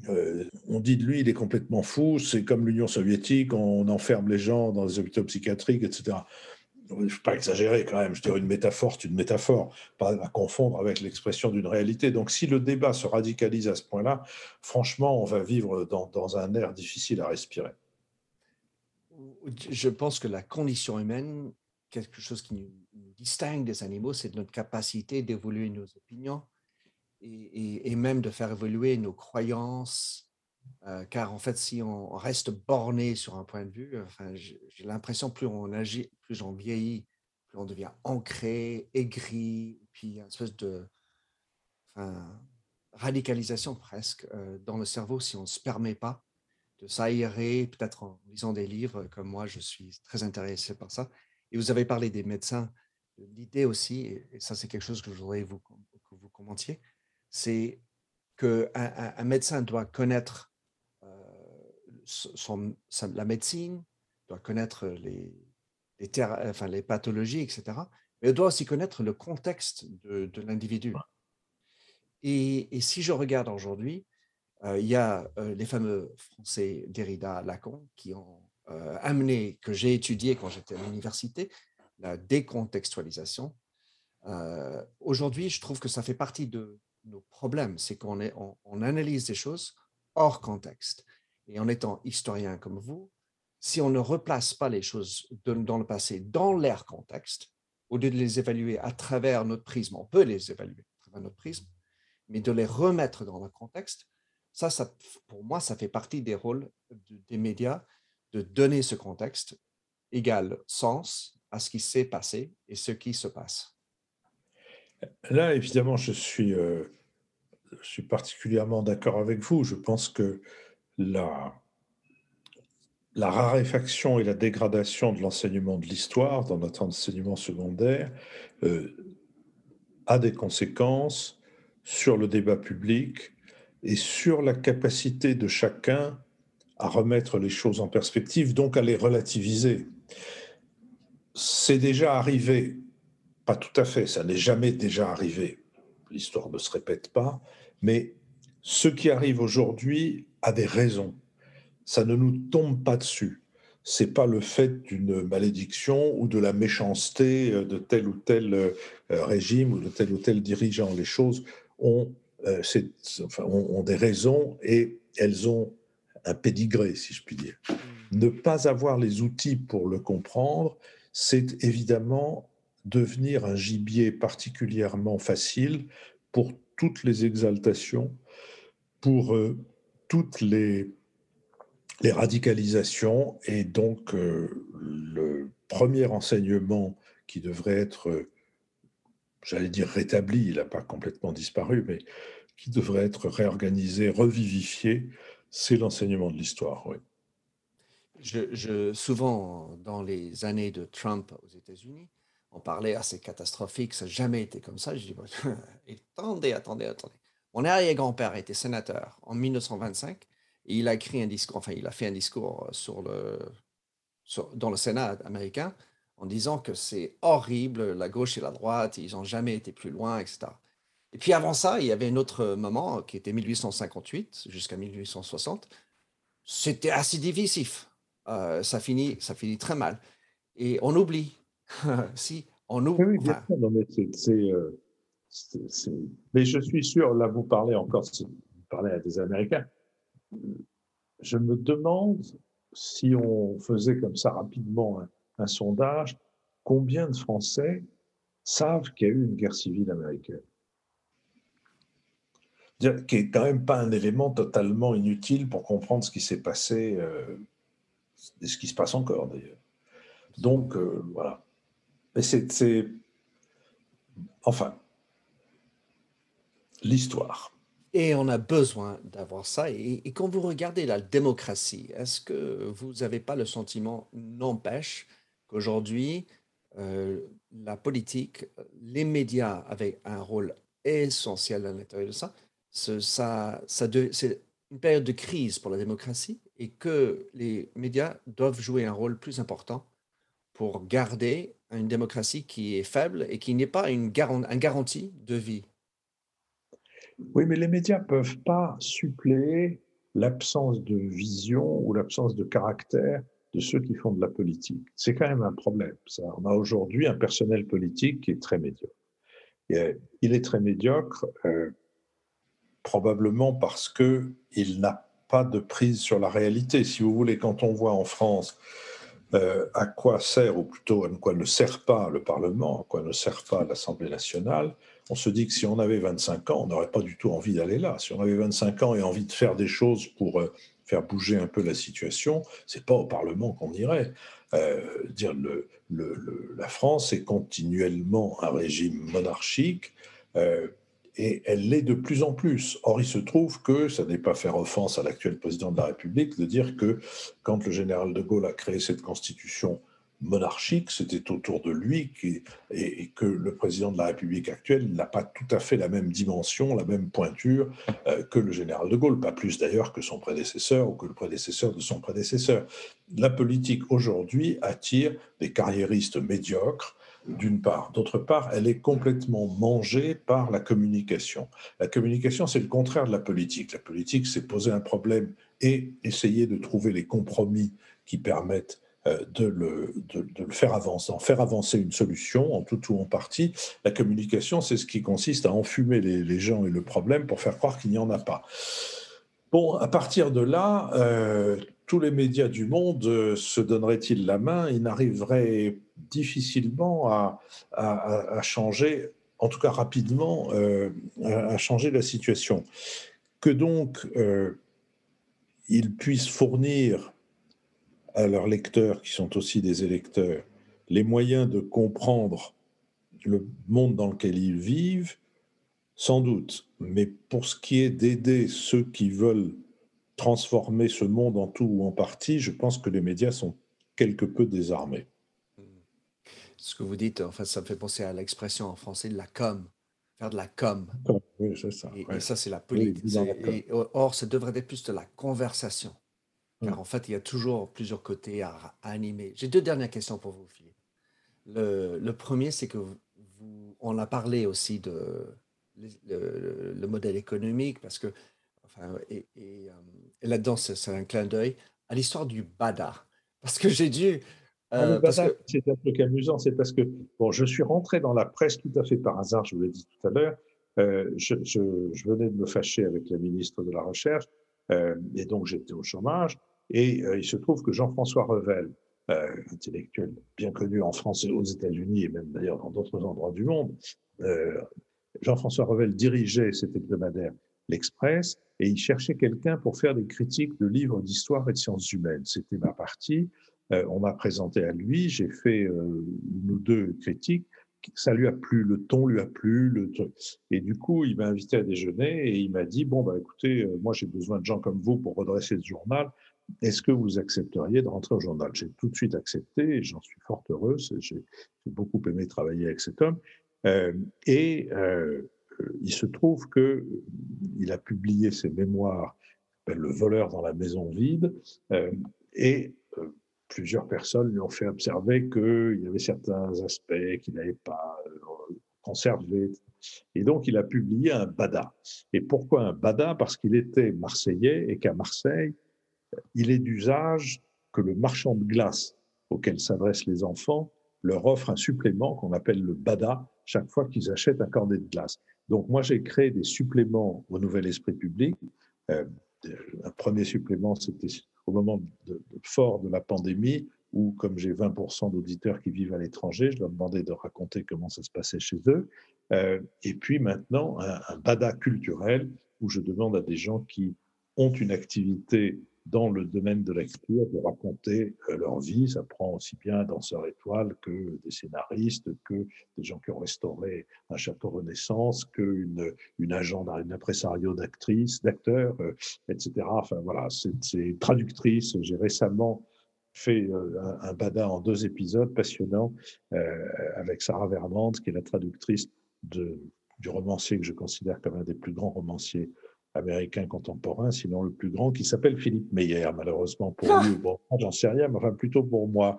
Speaker 2: euh, on dit de lui, il est complètement fou, c'est comme l'Union soviétique, on enferme les gens dans des hôpitaux psychiatriques, etc. Je ne pas exagérer quand même, je dirais une métaphore, c'est une métaphore, pas à confondre avec l'expression d'une réalité. Donc si le débat se radicalise à ce point-là, franchement, on va vivre dans, un air difficile à respirer.
Speaker 1: Je pense que la condition humaine, quelque chose qui nous distingue des animaux, c'est notre capacité d'évoluer nos opinions, et, même de faire évoluer nos croyances. Euh, car en fait, si on reste borné sur un point de vue, j'ai l'impression plus on agit, plus on vieillit, plus on devient ancré, aigri, puis une espèce de radicalisation presque euh, dans le cerveau si on ne se permet pas de s'aérer, peut-être en lisant des livres comme moi, je suis très intéressé par ça. Et vous avez parlé des médecins. L'idée aussi, et ça c'est quelque chose que je voudrais vous, que vous commentiez, c'est qu'un un, médecin doit connaître son, la médecine, doit connaître les, les, enfin, les pathologies, etc. Mais il doit aussi connaître le contexte de, de l'individu. Et, et, si je regarde aujourd'hui, il y a les fameux Français Derrida, Lacan, qui ont amené, que j'ai étudié quand j'étais à l'université, la décontextualisation. aujourd'hui, je trouve que ça fait partie de, nos problèmes, c'est qu'on on, analyse des choses hors contexte. Et en étant historien comme vous, si on ne replace pas les choses dans le passé dans leur contexte, au lieu de les évaluer à travers notre prisme, on peut les évaluer à travers notre prisme, mais de les remettre dans le contexte, ça, ça pour moi, ça fait partie des rôles des médias de donner ce contexte égal sens à ce qui s'est passé et ce qui se passe.
Speaker 2: Là, évidemment, je suis, euh, particulièrement d'accord avec vous. Je pense que la, la raréfaction et la dégradation de l'enseignement de l'histoire dans notre enseignement secondaire euh, a des conséquences sur le débat public et sur la capacité de chacun à remettre les choses en perspective, donc à les relativiser. C'est déjà arrivé pas tout à fait, ça n'est jamais déjà arrivé. L'histoire ne se répète pas, mais ce qui arrive aujourd'hui a des raisons. Ça ne nous tombe pas dessus. C'est pas le fait d'une malédiction ou de la méchanceté euh, de tel ou tel euh, régime ou de tel ou tel dirigeant. Les choses ont, euh, ont des raisons et elles ont un pédigré, si je puis dire. Ne pas avoir les outils pour le comprendre, c'est évidemment devenir un gibier particulièrement facile pour toutes les exaltations, pour euh, toutes les, radicalisations. Et donc, euh, le premier enseignement qui devrait être, j'allais dire rétabli, il n'a pas complètement disparu, mais qui devrait être réorganisé, revivifié, c'est l'enseignement de l'histoire. Oui.
Speaker 1: Je, souvent, dans les années de Trump aux États-Unis, on parlait assez catastrophique, ça n'a jamais été comme ça. Je dis, attendez, attendez, attendez. Mon arrière-grand-père était sénateur en 1925 et il a écrit un discours, enfin, il a fait un discours sur le, dans le Sénat américain en disant que c'est horrible, la gauche et la droite, ils n'ont jamais été plus loin, etc. Et puis avant ça, il y avait un autre moment qui était 1858 jusqu'à 1860. C'était assez divisif. Euh, ça, finit, ça finit très mal. Et on oublie. si, on oublie.
Speaker 2: Oui, bien sûr, mais euh, mais je suis sûr, là, vous parlez encore, vous parlez à des Américains. Je me demande si on faisait comme ça rapidement un sondage, combien de Français savent qu'il y a eu une guerre civile américaine? Qui est quand même pas un élément totalement inutile pour comprendre ce qui s'est passé euh, et ce qui se passe encore d'ailleurs. Donc euh, voilà. Mais c'est, enfin, l'histoire.
Speaker 1: Et on a besoin d'avoir ça. Et, quand vous regardez la démocratie, est-ce que vous n'avez pas le sentiment, n'empêche, qu'aujourd'hui, euh, la politique, les médias avaient un rôle essentiel à l'intérieur de ça, ça, ça c'est une période de crise pour la démocratie et que les médias doivent jouer un rôle plus important pour garder une démocratie qui est faible et qui n'est pas une, garantie de vie.
Speaker 2: Oui, mais les médias ne peuvent pas suppléer l'absence de vision ou l'absence de caractère de ceux qui font de la politique. C'est quand même un problème. On a aujourd'hui un personnel politique qui est très médiocre. Et, il est très médiocre euh, probablement parce qu'il n'a pas de prise sur la réalité. Si vous voulez, quand on voit en France euh, à quoi sert, ou plutôt à quoi ne sert pas le Parlement, à quoi ne sert pas l'Assemblée nationale, on se dit que si on avait 25 ans, on n'aurait pas du tout envie d'aller là. Si on avait 25 ans et envie de faire des choses pour euh, faire bouger un peu la situation, c'est pas au Parlement qu'on irait. Euh, dire le, la France est continuellement un régime monarchique et elle l'est de plus en plus. Or, il se trouve que ça n'est pas faire offense à l'actuel président de la République de dire que quand le général de Gaulle a créé cette constitution monarchique, c'était autour de lui et, que le président de la République actuelle n'a pas tout à fait la même dimension, la même pointure euh, que le général de Gaulle, pas plus d'ailleurs que son prédécesseur ou que le prédécesseur de son prédécesseur. La politique aujourd'hui attire des carriéristes médiocres d'une part. D'autre part, elle est complètement mangée par la communication. La communication, c'est le contraire de la politique. La politique, c'est poser un problème et essayer de trouver les compromis qui permettent euh, de le, faire avancer, d'en faire avancer une solution en tout ou en partie. La communication, c'est ce qui consiste à enfumer les, gens et le problème pour faire croire qu'il n'y en a pas. Bon, à partir de là, euh, tous les médias du monde euh, se donneraient-ils la main? Ils n'arriveraient difficilement à, changer, en tout cas rapidement, euh, à, changer la situation. Que donc euh, ils puissent fournir à leurs lecteurs, qui sont aussi des électeurs, les moyens de comprendre le monde dans lequel ils vivent, sans doute. Mais pour ce qui est d'aider ceux qui veulent transformer ce monde en tout ou en partie, je pense que les médias sont quelque peu désarmés.
Speaker 1: Ce que vous dites, en fait, ça me fait penser à l'expression en français de la com, faire de la com.
Speaker 2: Oui, c'est ça.
Speaker 1: Et, ça, c'est la politique. or, ça devrait être plus de la conversation. Car en fait, il y a toujours plusieurs côtés à, animer. J'ai deux dernières questions pour vous, Philippe. Le, le premier, c'est que vous, on a parlé aussi de le modèle économique, parce que et, euh, et, là-dedans, c'est un clin d'œil à l'histoire du Bada. Parce que j'ai dû.
Speaker 2: Euh, c'est un truc amusant, c'est parce que bon, je suis rentré dans la presse tout à fait par hasard, je vous l'ai dit tout à l'heure. Euh, je, je, je, venais de me fâcher avec la ministre de la Recherche, et donc j'étais au chômage. Et il se trouve que Jean-François Revel, intellectuel bien connu en France et aux États-Unis, et même d'ailleurs dans d'autres endroits du monde, Jean-François Revel dirigeait cet hebdomadaire l'Express, et il cherchait quelqu'un pour faire des critiques de livres d'histoire et de sciences humaines. C'était ma partie. Euh, on m'a présenté à lui, j'ai fait euh, une ou deux critiques. Ça lui a plu, le ton lui a plu, Et du coup, il m'a invité à déjeuner et il m'a dit bon bah écoutez, euh, moi j'ai besoin de gens comme vous pour redresser ce journal. Est-ce que vous accepteriez de rentrer au journal? J'ai tout de suite accepté et j'en suis fort heureux. J'ai beaucoup aimé travailler avec cet homme. et il se trouve qu'il a publié ses mémoires, Le voleur dans la maison vide, et plusieurs personnes lui ont fait observer qu'il y avait certains aspects qu'il n'avait pas euh, conservés. Et donc, il a publié un Bada. Et pourquoi un Bada? Parce qu'il était marseillais et qu'à Marseille, il est d'usage que le marchand de glace auquel s'adressent les enfants leur offre un supplément qu'on appelle le Bada chaque fois qu'ils achètent un cornet de glace. Donc, moi, j'ai créé des suppléments au Nouvel Esprit Public. Euh, un premier supplément, c'était au moment fort de la pandémie, où, comme j'ai 20% d'auditeurs qui vivent à l'étranger, je leur demandais de raconter comment ça se passait chez eux. Euh, et puis maintenant, un, un, bada culturel, où je demande à des gens qui ont une activité dans le domaine de l'écriture de raconter euh, leur vie. Ça prend aussi bien un danseur étoile que des scénaristes, que des gens qui ont restauré un château Renaissance, qu'une une agent, un impresario d'actrices, d'acteurs, euh, etc. Enfin voilà, c'est traductrice. J'ai récemment fait euh, un, un, bada en deux épisodes passionnants avec Sarah Vermand, qui est la traductrice du romancier que je considère comme un des plus grands romanciers américain contemporain, sinon le plus grand, qui s'appelle Philippe Meyer, malheureusement pour ah lui. Bon, j'en sais rien, mais enfin plutôt pour moi.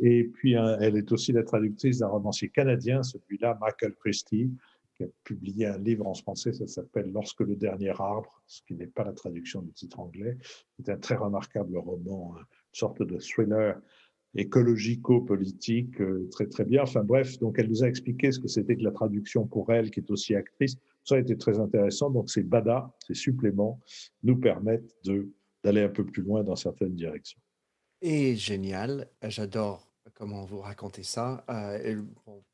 Speaker 2: Et puis, hein, elle est aussi la traductrice d'un romancier canadien, celui-là, Michael Christie, qui a publié un livre en français, ça s'appelle Lorsque le dernier arbre, ce qui n'est pas la traduction du titre anglais. C'est un très remarquable roman, une sorte de thriller écologico-politique, euh, très très bien. Enfin bref, donc elle nous a expliqué ce que c'était que la traduction pour elle, qui est aussi actrice. Ça a été très intéressant. Donc ces BADA, ces suppléments, nous permettent d'aller un peu plus loin dans certaines directions.
Speaker 1: Et génial, j'adore comment vous racontez ça. Euh,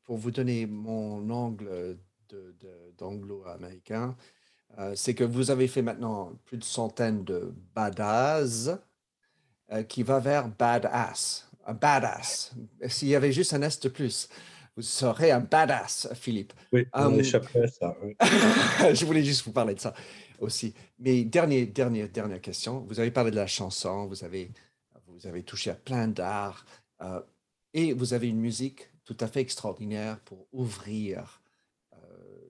Speaker 1: pour vous donner mon angle d'anglo-américain, euh, c'est que vous avez fait maintenant plus de centaines de badass qui va vers badass badass. S'il y avait juste un S de plus, vous serez un badass, Philippe.
Speaker 2: Oui, on um, échapperait à ça.
Speaker 1: je voulais juste vous parler de ça aussi. Mais dernière, dernière, dernière question. Vous avez parlé de la chanson, vous avez, vous avez touché à plein d'art euh, et vous avez une musique tout à fait extraordinaire pour ouvrir euh,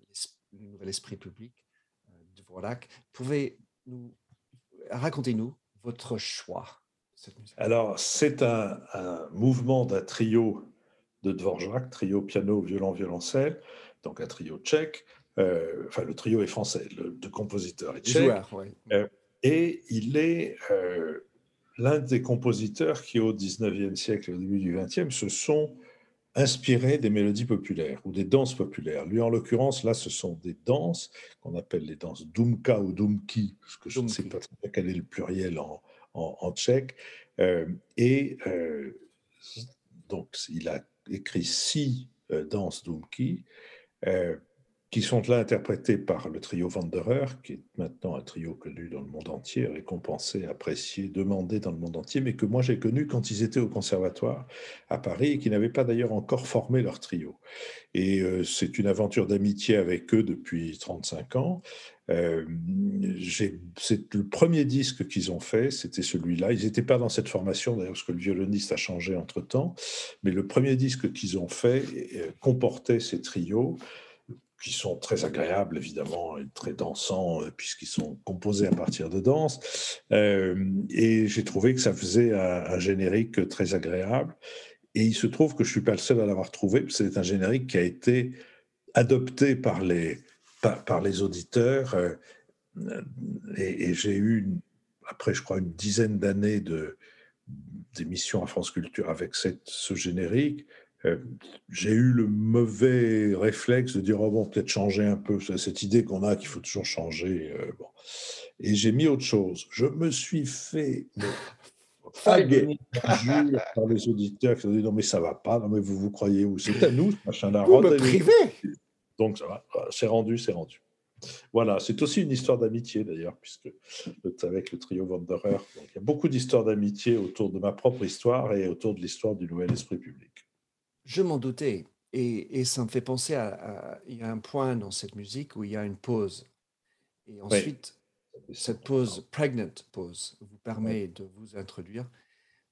Speaker 1: le nouvel esprit public euh, de Vorlac. Pouvez nous racontez-nous votre choix
Speaker 2: alors, c'est un, mouvement d'un trio de Dvorak, trio piano, violon, violoncelle, donc un trio tchèque. Euh, enfin, le trio est français, le, de compositeurs est tchèque. Euh, et il est euh, l'un des compositeurs qui, au 19e siècle et au début du 20e, se sont inspirés des mélodies populaires ou des danses populaires. Lui, en l'occurrence, là, ce sont des danses qu'on appelle les danses dumka ou dumki, parce que je ne sais pas très bien quel est le pluriel en, en, tchèque. Euh, et donc, il a écrit six euh, danses d'Umki qui sont là interprétées par le trio Wanderer, qui est maintenant un trio connu dans le monde entier, récompensé, apprécié, demandé dans le monde entier, mais que moi j'ai connu quand ils étaient au conservatoire à Paris et qui n'avaient pas d'ailleurs encore formé leur trio. Et c'est une aventure d'amitié avec eux depuis 35 ans. Euh, c'est le premier disque qu'ils ont fait, c'était celui-là. Ils n'étaient pas dans cette formation, d'ailleurs, parce que le violoniste a changé entre-temps. Mais le premier disque qu'ils ont fait euh, comportait ces trios qui sont très agréables, évidemment, et très dansants, euh, puisqu'ils sont composés à partir de danse. et j'ai trouvé que ça faisait un, un, générique très agréable. Et il se trouve que je ne suis pas le seul à l'avoir trouvé, c'est un générique qui a été adopté par les, par, les auditeurs. Euh, et, j'ai eu, après, je crois, une dizaine d'années de, d'émissions à France Culture avec cette, ce générique, euh, j'ai eu le mauvais réflexe de dire oh bon peut-être changer un peu cette idée qu'on a qu'il faut toujours changer euh, bon. et j'ai mis autre chose je me suis fait par les auditeurs qui ont dit non mais ça va pas non mais vous vous croyez où? C'est à nous ce machin là
Speaker 1: vous me privez?
Speaker 2: Donc, c'est rendu, c'est rendu. Voilà, c'est aussi une histoire d'amitié d'ailleurs, puisque avec le trio Wanderer, donc il y a beaucoup d'histoires d'amitié autour de ma propre histoire et autour de l'histoire du Nouvel Esprit Public.
Speaker 1: Je m'en doutais, et, ça me fait penser à, Il y a un point dans cette musique où il y a une pause. Et ensuite, cette pause, pregnant pause, vous permet de vous introduire.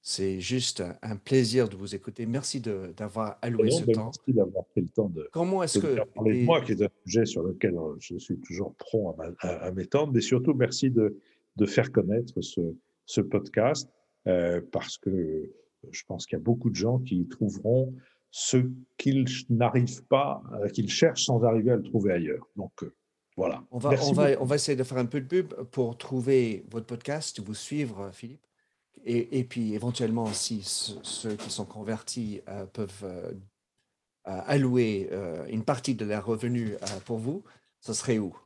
Speaker 1: C'est juste un plaisir de vous écouter. Merci d'avoir alloué ce temps.
Speaker 2: Merci d'avoir pris le temps de,
Speaker 1: Comment est-ce que
Speaker 2: parler de moi, qui est un sujet sur lequel euh, je suis toujours prompt à, m'étendre, mais surtout merci de, de faire connaître ce, ce podcast euh, parce que Je pense qu'il y a beaucoup de gens qui trouveront ce qu'ils n'arrivent pas, euh, qu'ils cherchent sans arriver à le trouver ailleurs. Donc, euh, voilà.
Speaker 1: On va, on, va, on va essayer de faire un peu de pub pour trouver votre podcast, vous suivre, Philippe. Et, puis, éventuellement, si ceux qui sont convertis euh, peuvent allouer une partie de leurs revenus pour vous, ce serait où?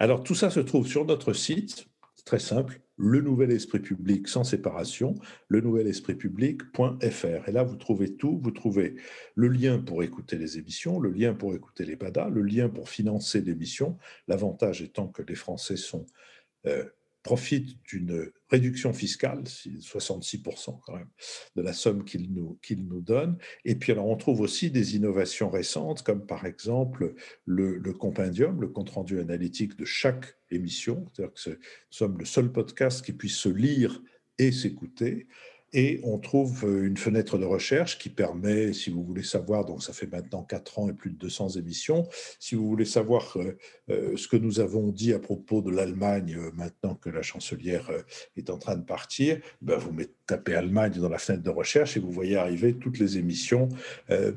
Speaker 2: Alors, tout ça se trouve sur notre site, très simple, le nouvel esprit public sans séparation, le nouvel esprit public.fr. Et là, vous trouvez tout. Vous trouvez le lien pour écouter les émissions, le lien pour écouter les BADA, le lien pour financer l'émission. L'avantage étant que les Français sont euh, profite d'une réduction fiscale, 66% quand même, de la somme qu'il nous, qu'il nous donne. Et puis alors on trouve aussi des innovations récentes, comme par exemple le, le compendium, le compte-rendu analytique de chaque émission. C'est-à-dire que nous sommes le seul podcast qui puisse se lire et s'écouter. Et on trouve euh, une fenêtre de recherche qui permet, si vous voulez savoir, donc ça fait maintenant 4 ans et plus de 200 émissions, si vous voulez savoir euh, euh, ce que nous avons dit à propos de l'Allemagne, maintenant que la chancelière est en train de partir, ben vous mettez, tapez Allemagne dans la fenêtre de recherche et vous voyez arriver toutes les émissions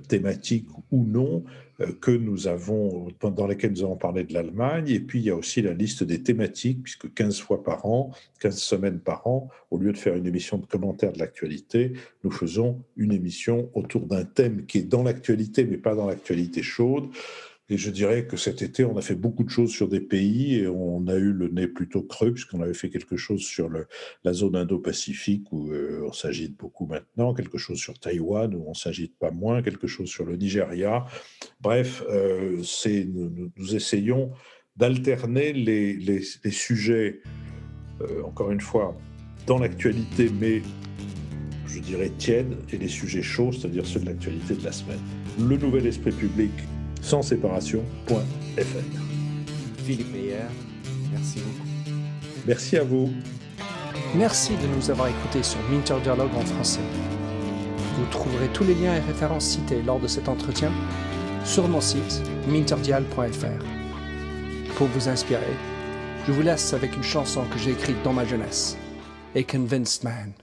Speaker 2: thématiques ou non euh, que nous avons, dans lesquelles nous avons parlé de l'Allemagne. Et puis, il y a aussi la liste des thématiques, puisque 15 fois par an, 15 semaines par an, au lieu de faire une émission de commentaires de l'actualité, nous faisons une émission autour d'un thème qui est dans l'actualité, mais pas dans l'actualité chaude. Et je dirais que cet été, on a fait beaucoup de choses sur des pays et on a eu le nez plutôt creux, puisqu'on avait fait quelque chose sur la zone Indo-Pacifique où euh, on s'agite beaucoup maintenant, quelque chose sur Taïwan où on s'agite pas moins, quelque chose sur le Nigeria. Bref, euh, nous, essayons d'alterner les, sujets, euh, encore une fois, dans l'actualité, mais je dirais tièdes, et les sujets chauds, c'est-à-dire ceux de l'actualité de la semaine. Le nouvel esprit public sans séparation.fr.
Speaker 1: Philippe Meyer, merci beaucoup.
Speaker 2: Merci à vous.
Speaker 3: Merci de nous avoir écoutés sur Minter Dialogue en français. Vous trouverez tous les liens et références cités lors de cet entretien sur mon site minterdial.fr. Pour vous inspirer, je vous laisse avec une chanson que j'ai écrite dans ma jeunesse, A Convinced Man.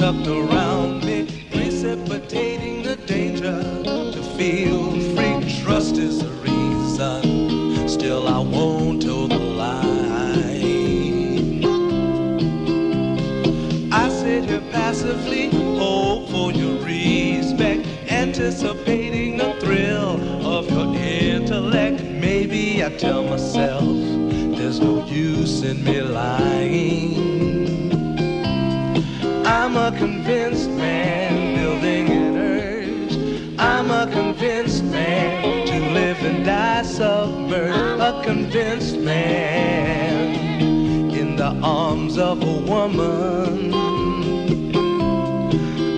Speaker 3: Tucked around arms of a woman.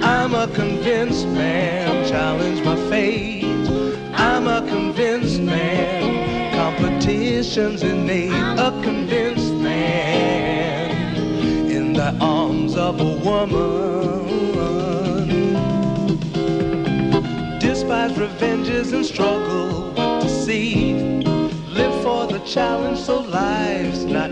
Speaker 3: I'm a convinced man, challenge my fate. I'm a convinced man, competition's innate. A convinced man in the arms of a woman. Despise revenges and struggle with deceit. Live for the challenge so life's not.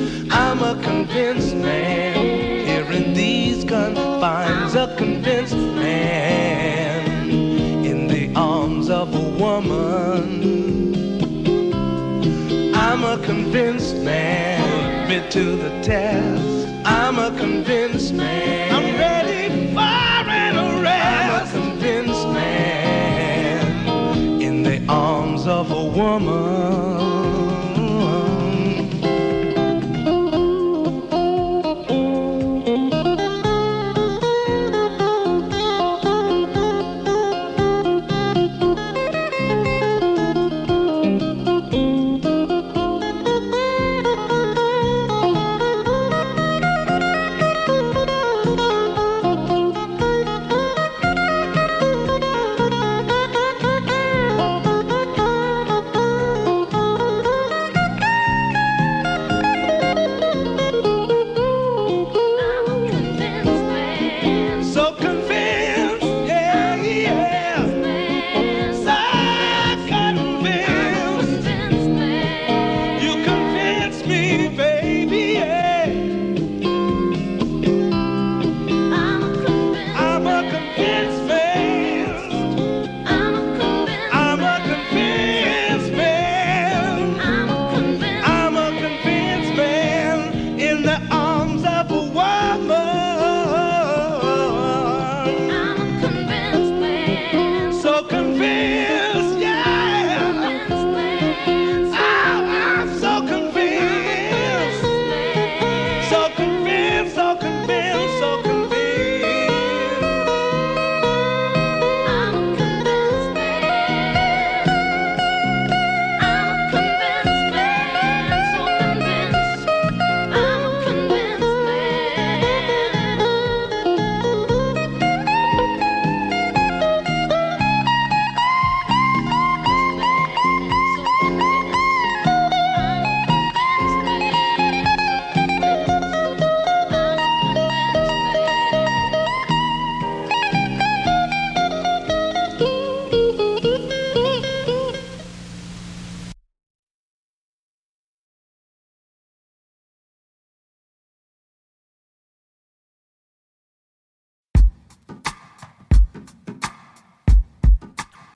Speaker 3: I'm a convinced man, here in these confines, a convinced man in the arms of a woman. I'm a convinced man, admit to the test. I'm a convinced man. I'm ready for an arrest. I'm a convinced man in the arms of a woman.